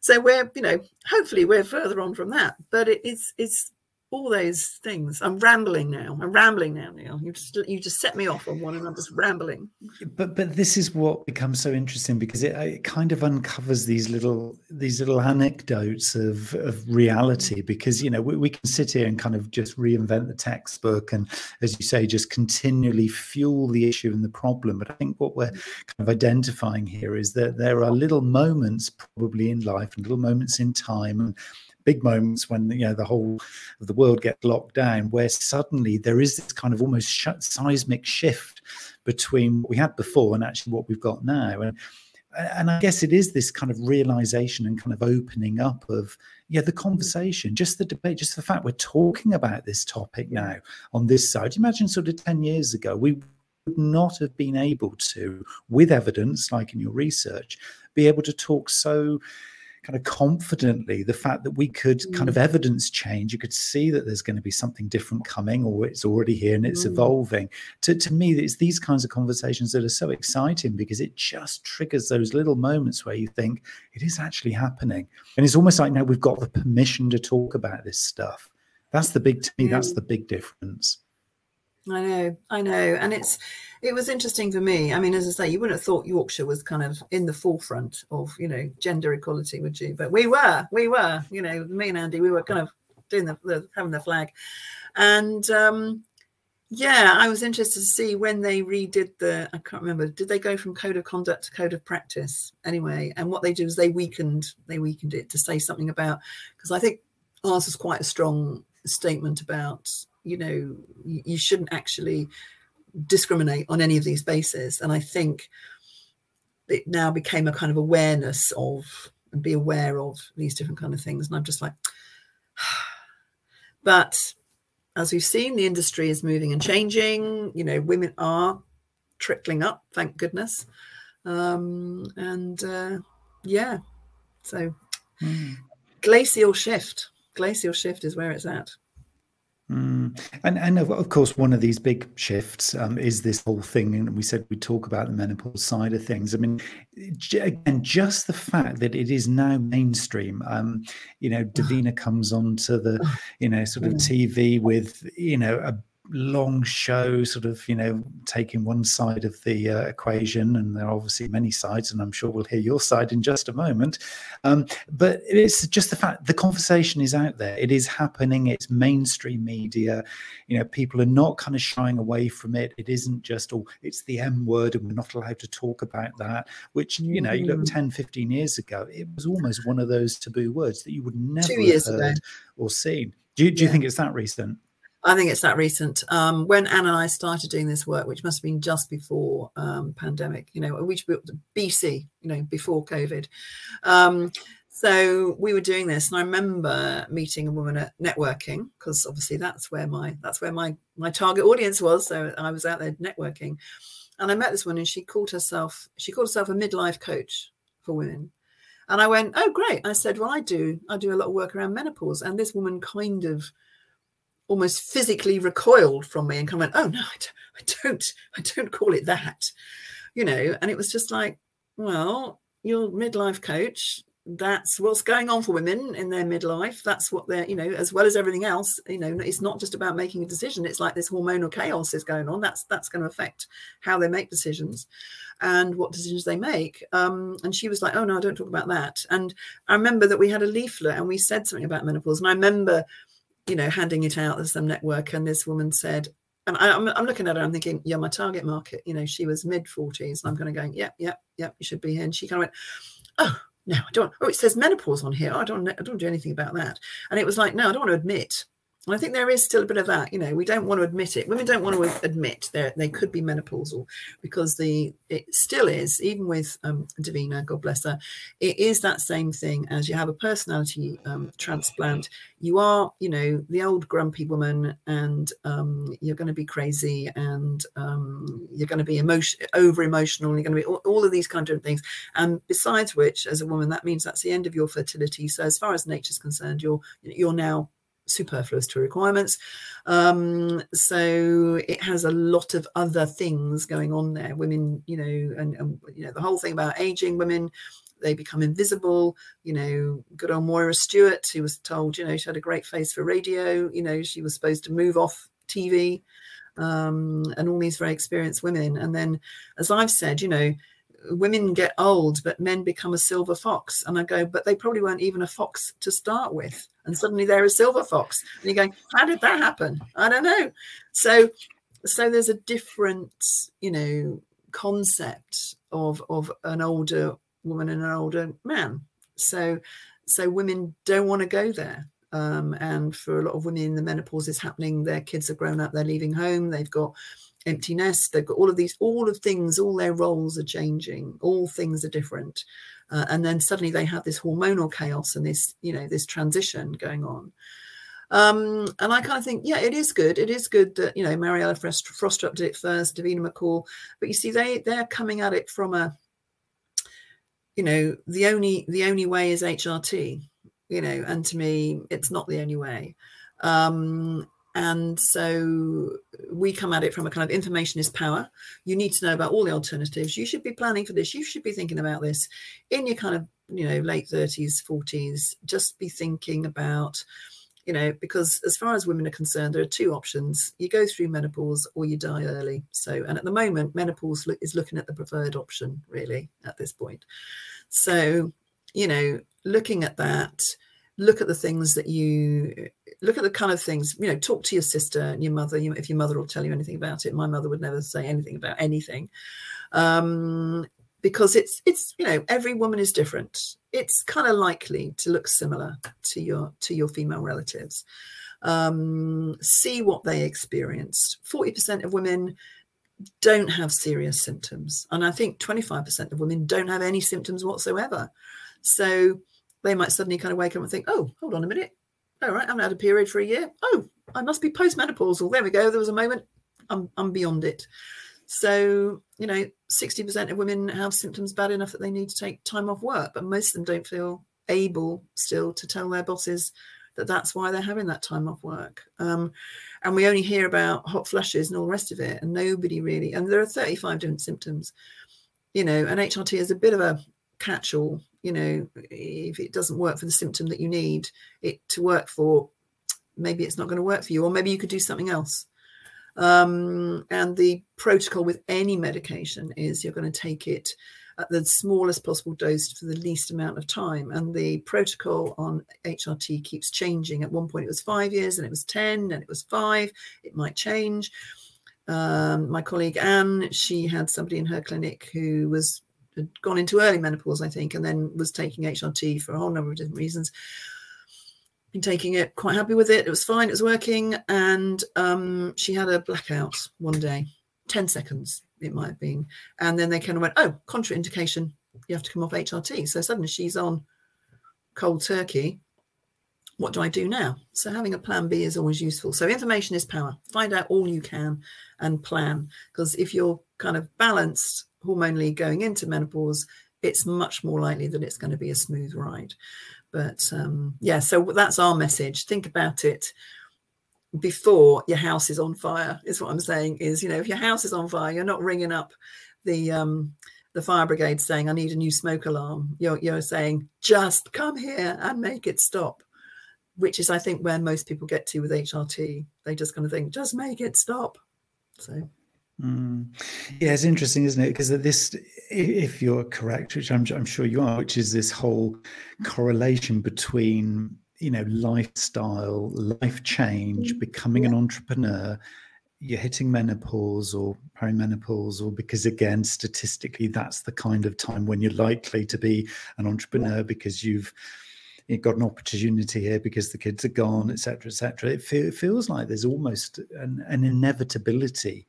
So we're, you know, hopefully we're further on from that. But it is it's all those things. I'm rambling now. I'm rambling now, Neil. You just you just set me off on one, and I'm just rambling. But but this is what becomes so interesting because it, it kind of uncovers these little these little anecdotes of of reality. Because you know we, we can sit here and kind of just reinvent the textbook, and as you say, just continually fuel the issue and the problem. But I think what we're kind of identifying here is that there are little moments probably in life and little moments in time and big moments when you know the whole of the world gets locked down, where suddenly there is this kind of almost sh- seismic shift between what we had before and actually what we've got now. And and I guess it is this kind of realization and kind of opening up of yeah the conversation, just the debate, just the fact we're talking about this topic now on this side. Imagine sort of ten years ago we would not have been able to, with evidence like in your research, be able to talk so kind of confidently the fact that we could mm. kind of mm. evidence change you could see that there's going to be something different coming or it's already here and it's mm. evolving to, to me it's these kinds of conversations that are so exciting because it just triggers those little moments where you think it is actually happening and it's almost like now we've got the permission to talk about this stuff that's the big to me that's the big difference I know, I know, and it's it was interesting for me. I mean, as I say, you wouldn't have thought Yorkshire was kind of in the forefront of you know gender equality, would you? But we were, we were, you know, me and Andy, we were kind of doing the, the having the flag, and um, yeah, I was interested to see when they redid the. I can't remember. Did they go from code of conduct to code of practice anyway? And what they do is they weakened they weakened it to say something about because I think ours was quite a strong statement about you know you shouldn't actually discriminate on any of these bases. And i think it now became a kind of awareness of and be aware of these different kind of things. And i'm just like but as we've seen the industry is moving and changing. You know women are trickling up thank goodness. Um and uh yeah so mm. glacial shift. Glacial shift is where it's at Mm. And and of, course, one of these big shifts um, is this whole thing, and we said we talk about the menopause side of things. I mean, again, just the fact that it is now mainstream. Um, you know, Davina comes onto the, you know, sort of TV with, you know, a long show, sort of, you know, taking one side of the uh, equation, and there are obviously many sides, and I'm sure we'll hear your side in just a moment. Um, but it's just the fact the conversation is out there, it is happening, it's mainstream media, you know, people are not kind of shying away from it. It isn't just, oh, it's the M word, and we're not allowed to talk about that, which, you know, you look mm. 10, 15 years ago, it was almost one of those taboo words that you would never have heard ago. or seen. Do you, do you think it's that recent? I think it's that recent. Um, when Anne and I started doing this work, which must have been just before um, pandemic, you know, which BC, you know, before COVID. Um, so we were doing this, and I remember meeting a woman at networking because obviously that's where my that's where my my target audience was. So I was out there networking, and I met this woman, and she called herself she called herself a midlife coach for women. And I went, oh great! I said, well, I do I do a lot of work around menopause, and this woman kind of almost physically recoiled from me and kind of went, "Oh no, I don't, I don't, I don't call it that," you know. And it was just like, well, you're midlife coach. That's what's going on for women in their midlife. That's what they're, you know, as well as everything else. You know, it's not just about making a decision. It's like this hormonal chaos is going on. That's that's going to affect how they make decisions and what decisions they make. Um, and she was like, "Oh no, I don't talk about that." And I remember that we had a leaflet and we said something about menopause. And I remember you know, handing it out as some network. And this woman said, and I, am I'm, I'm looking at her, I'm thinking, yeah, my target market, you know, she was mid 40s. And I'm kind of going, yep, yep, yep, you should be here. And she kind of went, oh, no, I don't. Oh, it says menopause on here. I don't, I don't do anything about that. And it was like, no, I don't want to admit and I think there is still a bit of that. You know, we don't want to admit it. Women don't want to admit that they could be menopausal because the it still is, even with um, Davina, God bless her, it is that same thing as you have a personality um, transplant. You are, you know, the old grumpy woman, and um, you're going to be crazy, and um, you're going to be emotion over emotional. You're going to be all, all of these kind of things. And besides which, as a woman, that means that's the end of your fertility. So as far as nature's concerned, you're you're now superfluous to requirements. Um, so it has a lot of other things going on there. Women, you know, and, and you know the whole thing about aging women they become invisible. You know, good old Moira Stuart, who was told, you know, she had a great face for radio. You know, she was supposed to move off TV, um, and all these very experienced women. And then, as I've said, you know, women get old, but men become a silver fox. And I go, but they probably weren't even a fox to start with. And suddenly they're a silver fox. And you're going, how did that happen? I don't know. So, so there's a different, you know, concept of of an older woman and an older man. So, so women don't want to go there. Um, and for a lot of women, the menopause is happening. Their kids are grown up. They're leaving home. They've got empty nest they've got all of these all of things all their roles are changing all things are different uh, and then suddenly they have this hormonal chaos and this you know this transition going on um, and I kind of think, yeah, it is good. It is good that you know Mariella Frost, Frostrup did it first, Davina McCall, but you see, they they're coming at it from a, you know, the only the only way is HRT, you know, and to me, it's not the only way. Um, and so we come at it from a kind of information is power. You need to know about all the alternatives. You should be planning for this. You should be thinking about this in your kind of, you know, late 30s, 40s. Just be thinking about, you know, because as far as women are concerned, there are two options. You go through menopause or you die early. So, and at the moment, menopause is looking at the preferred option, really, at this point. So, you know, looking at that, look at the things that you look at the kind of things you know talk to your sister and your mother. If your mother will tell you anything about it my mother would never say anything about anything. Um, because it's it's you know every woman is different. It's kind of likely to look similar to your to your female relatives. Um, see what they experienced. 40% of women don't have serious symptoms. And i think 25% of women don't have any symptoms whatsoever. So they might suddenly kind of wake up and think, oh, hold on a minute. All right, I haven't had a period for a year. Oh, I must be postmenopausal. There we go. There was a moment. I'm, I'm beyond it. So, you know, 60% of women have symptoms bad enough that they need to take time off work, but most of them don't feel able still to tell their bosses that that's why they're having that time off work. Um, and we only hear about hot flushes and all the rest of it, and nobody really, and there are 35 different symptoms, you know, and HRT is a bit of a catch all you know if it doesn't work for the symptom that you need it to work for maybe it's not going to work for you or maybe you could do something else Um, and the protocol with any medication is you're going to take it at the smallest possible dose for the least amount of time. And the protocol on HRT keeps changing. At one point, it was five years, and it was 10, and it was five. It might change. Um, my colleague Anne, she had somebody in her clinic who was had gone into early menopause, I think, and then was taking HRT for a whole number of different reasons. Been taking it, quite happy with it. It was fine, it was working, and um, she had a blackout one day, 10 seconds it might have been. And then they kind of went, oh, contraindication, you have to come off HRT. So suddenly she's on cold turkey. What do I do now? So having a plan B is always useful. So information is power. Find out all you can and plan. Because if you're kind of balanced hormonally going into menopause, it's much more likely that it's going to be a smooth ride. But um, yeah, so that's our message. Think about it before your house is on fire is what i'm saying is you know if your house is on fire you're not ringing up the um the fire brigade saying i need a new smoke alarm you're, you're saying just come here and make it stop which is i think where most people get to with hrt they just kind of think just make it stop so Mm. Yeah, it's interesting, isn't it? Because this, if you're correct, which I'm, I'm, sure you are, which is this whole correlation between you know lifestyle life change mm. becoming an entrepreneur you're hitting menopause or perimenopause or because again statistically that's the kind of time when you're likely to be an entrepreneur because you've you've got an opportunity here because the kids are gone etc etc it, fe- it feels like there's almost an, an inevitability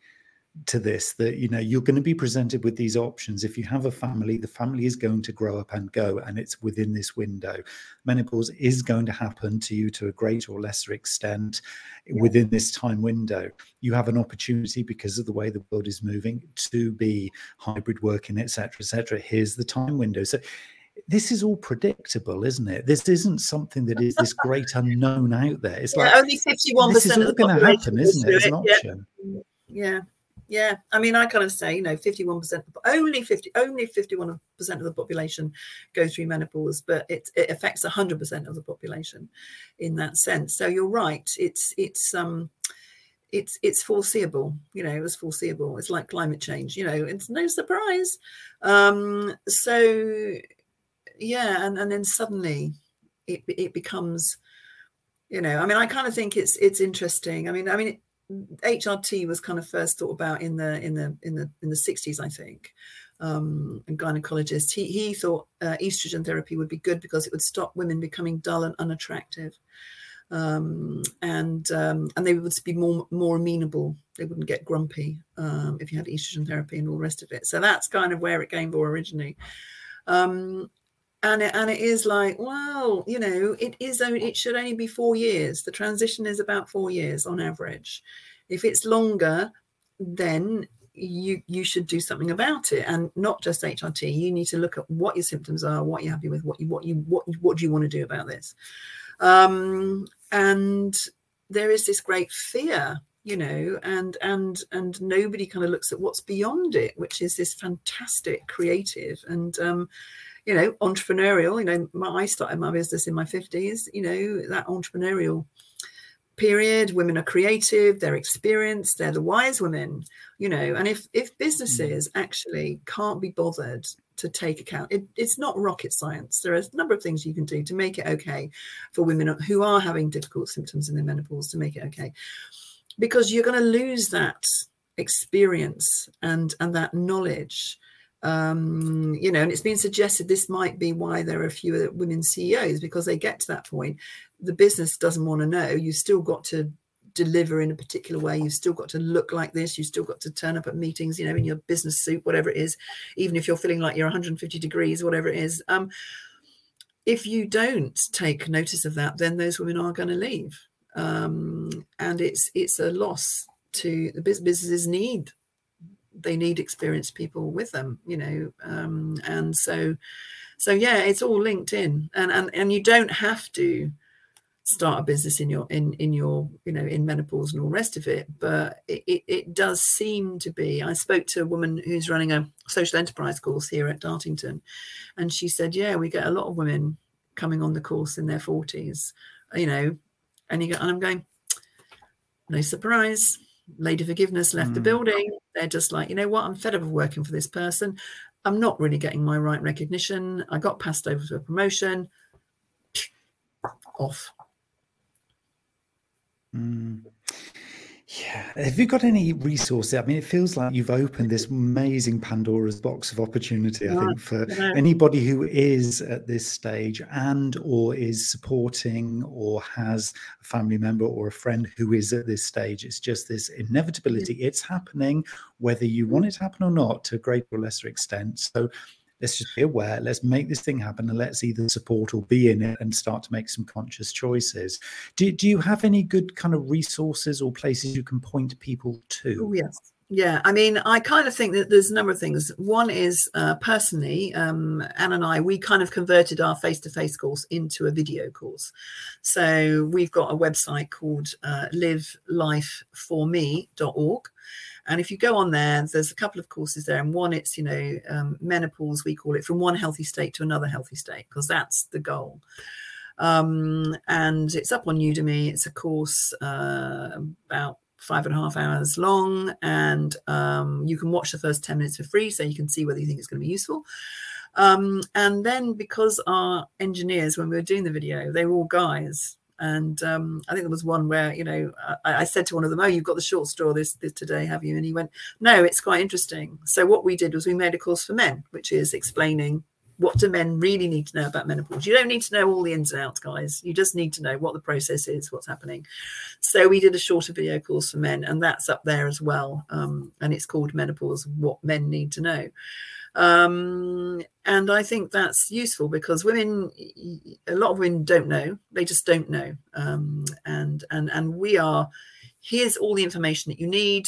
to this that you know you're going to be presented with these options if you have a family the family is going to grow up and go and it's within this window menopause is going to happen to you to a greater or lesser extent within this time window you have an opportunity because of the way the world is moving to be hybrid working etc etc here's the time window so this is all predictable, isn't it? This isn't something that is this great unknown out there. It's yeah, like only fifty-one percent of the going to happen, isn't it? It's an option. Yeah. yeah. Yeah, I mean, I kind of say, you know, 51%, only 50, only 51% of the population go through menopause, but it, it affects 100% of the population in that sense. So you're right. It's, it's, um, it's, it's foreseeable, you know, it was foreseeable. It's like climate change, you know, it's no surprise. Um, so yeah, and, and then suddenly it, it becomes, you know, I mean, I kind of think it's, it's interesting. I mean, I mean, HRT was kind of first thought about in the in the in the in the 60s, I think. Um, and gynecologist, he he thought uh, estrogen therapy would be good because it would stop women becoming dull and unattractive, um, and um, and they would be more more amenable. They wouldn't get grumpy um, if you had estrogen therapy and all the rest of it. So that's kind of where it came from originally. Um, and it, and it is like well you know it is only it should only be four years. The transition is about four years on average. If it's longer then you you should do something about it. And not just hrt you need to look at what your symptoms are what you're happy with what you what you what, what do you want to do about this? Um and there is this great fear you know and and and nobody kind of looks at what's beyond it which is this fantastic creative. And um you know, entrepreneurial. You know, my, I started my business in my 50s, you know, that entrepreneurial period. Women are creative, they're experienced, they're the wise women, you know. And if if businesses mm. actually can't be bothered to take account, it, it's not rocket science. There are a number of things you can do to make it okay for women who are having difficult symptoms in their menopause to make it okay. Because you're going to lose that experience and and that knowledge um, you know, and it's been suggested this might be why there are fewer women CEOs because they get to that point. The business doesn't want to know. You've still got to deliver in a particular way. You've still got to look like this. You've still got to turn up at meetings, you know, in your business suit, whatever it is, even if you're feeling like you're 150 degrees, whatever it is. Um, if you don't take notice of that, then those women are going to leave. Um, and it's it's a loss to the businesses need they need experienced people with them you know um, and so so yeah it's all linked in. And and and you don't have to start a business in your in in your you know in menopause and all rest of it but it, it, it does seem to be. I spoke to a woman who's running a social enterprise course here at dartington and she said yeah we get a lot of women coming on the course in their 40s you know. And you go and i'm going no surprise Lady Forgiveness left mm. the building. They're just like, you know what? I'm fed up of working for this person. I'm not really getting my right recognition. I got passed over to a promotion. Off. Mm. Yeah. Have you got any resources? I mean, it feels like you've opened this amazing Pandora's box of opportunity, I think, for anybody who is at this stage and or is supporting or has a family member or a friend who is at this stage. It's just this inevitability. It's happening, whether you want mm. it to happen or not, to a greater or lesser extent. So let's just be aware let's make this thing happen and let's either support or be in it and start to make some conscious choices do, do you have any good kind of resources or places you can point people to oh, yes yeah, I mean, I kind of think that there's a number of things. One is uh, personally, um, Anne and I, we kind of converted our face to face course into a video course. So we've got a website called uh, livelifeforme.org. And if you go on there, there's a couple of courses there. And one, it's, you know, um, menopause, we call it from one healthy state to another healthy state, because that's the goal. Um, and it's up on Udemy. It's a course uh, about five and a half hours long. And um, you can watch the first 10 minutes for free. So you can see whether you think it's going to be useful. Um, and then because our engineers, when we were doing the video, they were all guys. And um, I think there was one where, you know, I, I, said to one of them, "Oh, you've got the short straw this, this today, have you?" And he went, "No, it's quite interesting." So what we did was we made a course for men, which is explaining what do men really need to know about menopause. You don't need to know all the ins and outs, guys. You just need to know what the process is, what's happening. So we did a shorter video course for men, and that's up there as well. Um, and it's called Menopause: What Men Need to Know. Um, and I think that's useful because women, a lot of women don't know. They just don't know. Um, and and and we are. Here's all the information that you need.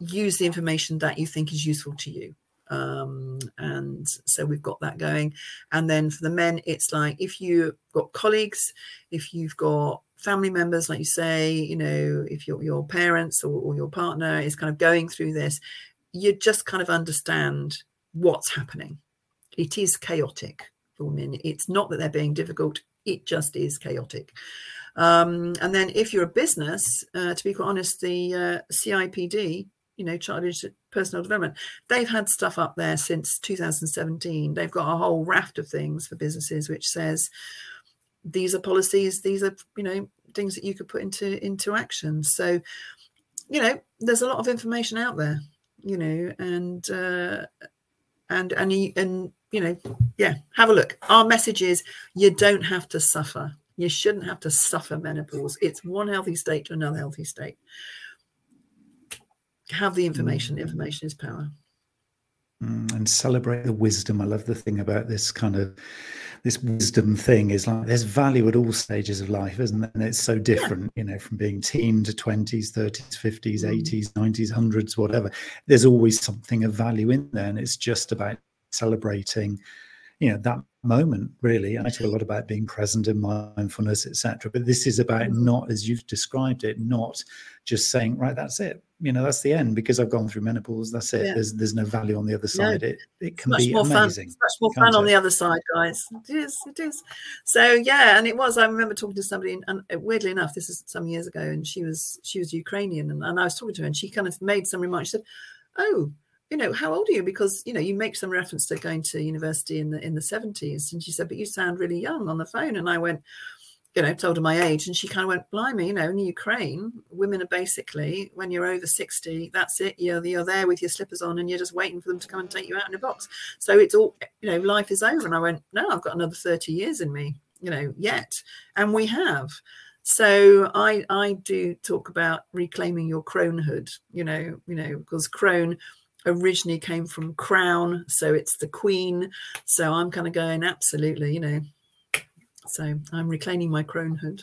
Use the information that you think is useful to you. Um, and so we've got that going. And then for the men, it's like if you've got colleagues, if you've got family members, like you say, you know, if your your parents or, or your partner is kind of going through this, you just kind of understand what's happening. It is chaotic for women. It's not that they're being difficult, it just is chaotic. Um, and then if you're a business, uh, to be quite honest, the uh, CIPD, you know, Chartered Personnel Development, they've had stuff up there since 2017. They've got a whole raft of things for businesses which says these are policies, these are, you know, things that you could put into into action. So, you know, there's a lot of information out there, you know, and uh, and and you, and you know yeah have a look. Our message is you don't have to suffer. You shouldn't have to suffer menopause. It's one healthy state to another healthy state. Have the information. Mm. information is power. Mm, and celebrate the wisdom. I love the thing about this kind of this wisdom thing is like there's value at all stages of life isn't there? And it's so different you know from being teen to 20s 30s 50s mm. 80s 90s 100s whatever. There's always something of value in there and it's just about celebrating you know that moment really i talk a lot about being present in mindfulness etc but this is about mm. not as you've described it not just saying right that's it you know that's the end because I've gone through menopause. That's it. Yeah. There's there's no value on the other side. No. It it can be amazing. Fun. much more fun it? on the other side, guys. It is. It is. So yeah, and it was. I remember talking to somebody, and weirdly enough, this is some years ago, and she was she was Ukrainian, and, and I was talking to her, and she kind of made some remark. She said, "Oh." You know, how old are you? Because you know, you make some reference to going to university in the in the seventies, and she said, "But you sound really young on the phone." And I went, you know, told her my age, and she kind of went, "Blimey, you know, in Ukraine, women are basically when you're over sixty, that's it. You're you're there with your slippers on, and you're just waiting for them to come and take you out in a box. So it's all, you know, life is over." And I went, "No, I've got another thirty years in me, you know, yet, and we have." So I I do talk about reclaiming your cronehood, you know, you know, because crone originally came from crown, so it's the queen. So I'm kind of going, absolutely, you know, so I'm reclaiming my cronehood.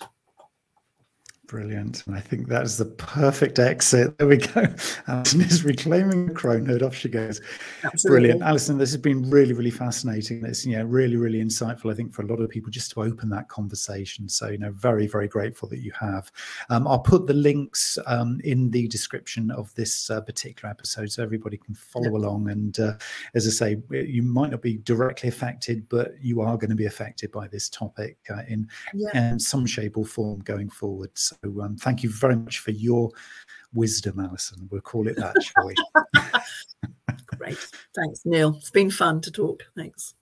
Brilliant. And I think that's the perfect exit. There we go. Alison is reclaiming the cronehood. Off she goes. Absolutely. Brilliant. Alison, this has been really, really fascinating. It's yeah, really, really insightful, I think, for a lot of people just to open that conversation. So, you know, very, very grateful that you have. Um, I'll put the links um, in the description of this uh, particular episode so everybody can follow along. And uh, as I say, you might not be directly affected, but you are going to be affected by this topic uh, in, in some shape or form going forward. So um, thank you very much for your wisdom, Alison. We'll call it that, shall we? Great. Thanks, Neil. It's been fun to talk. Thanks.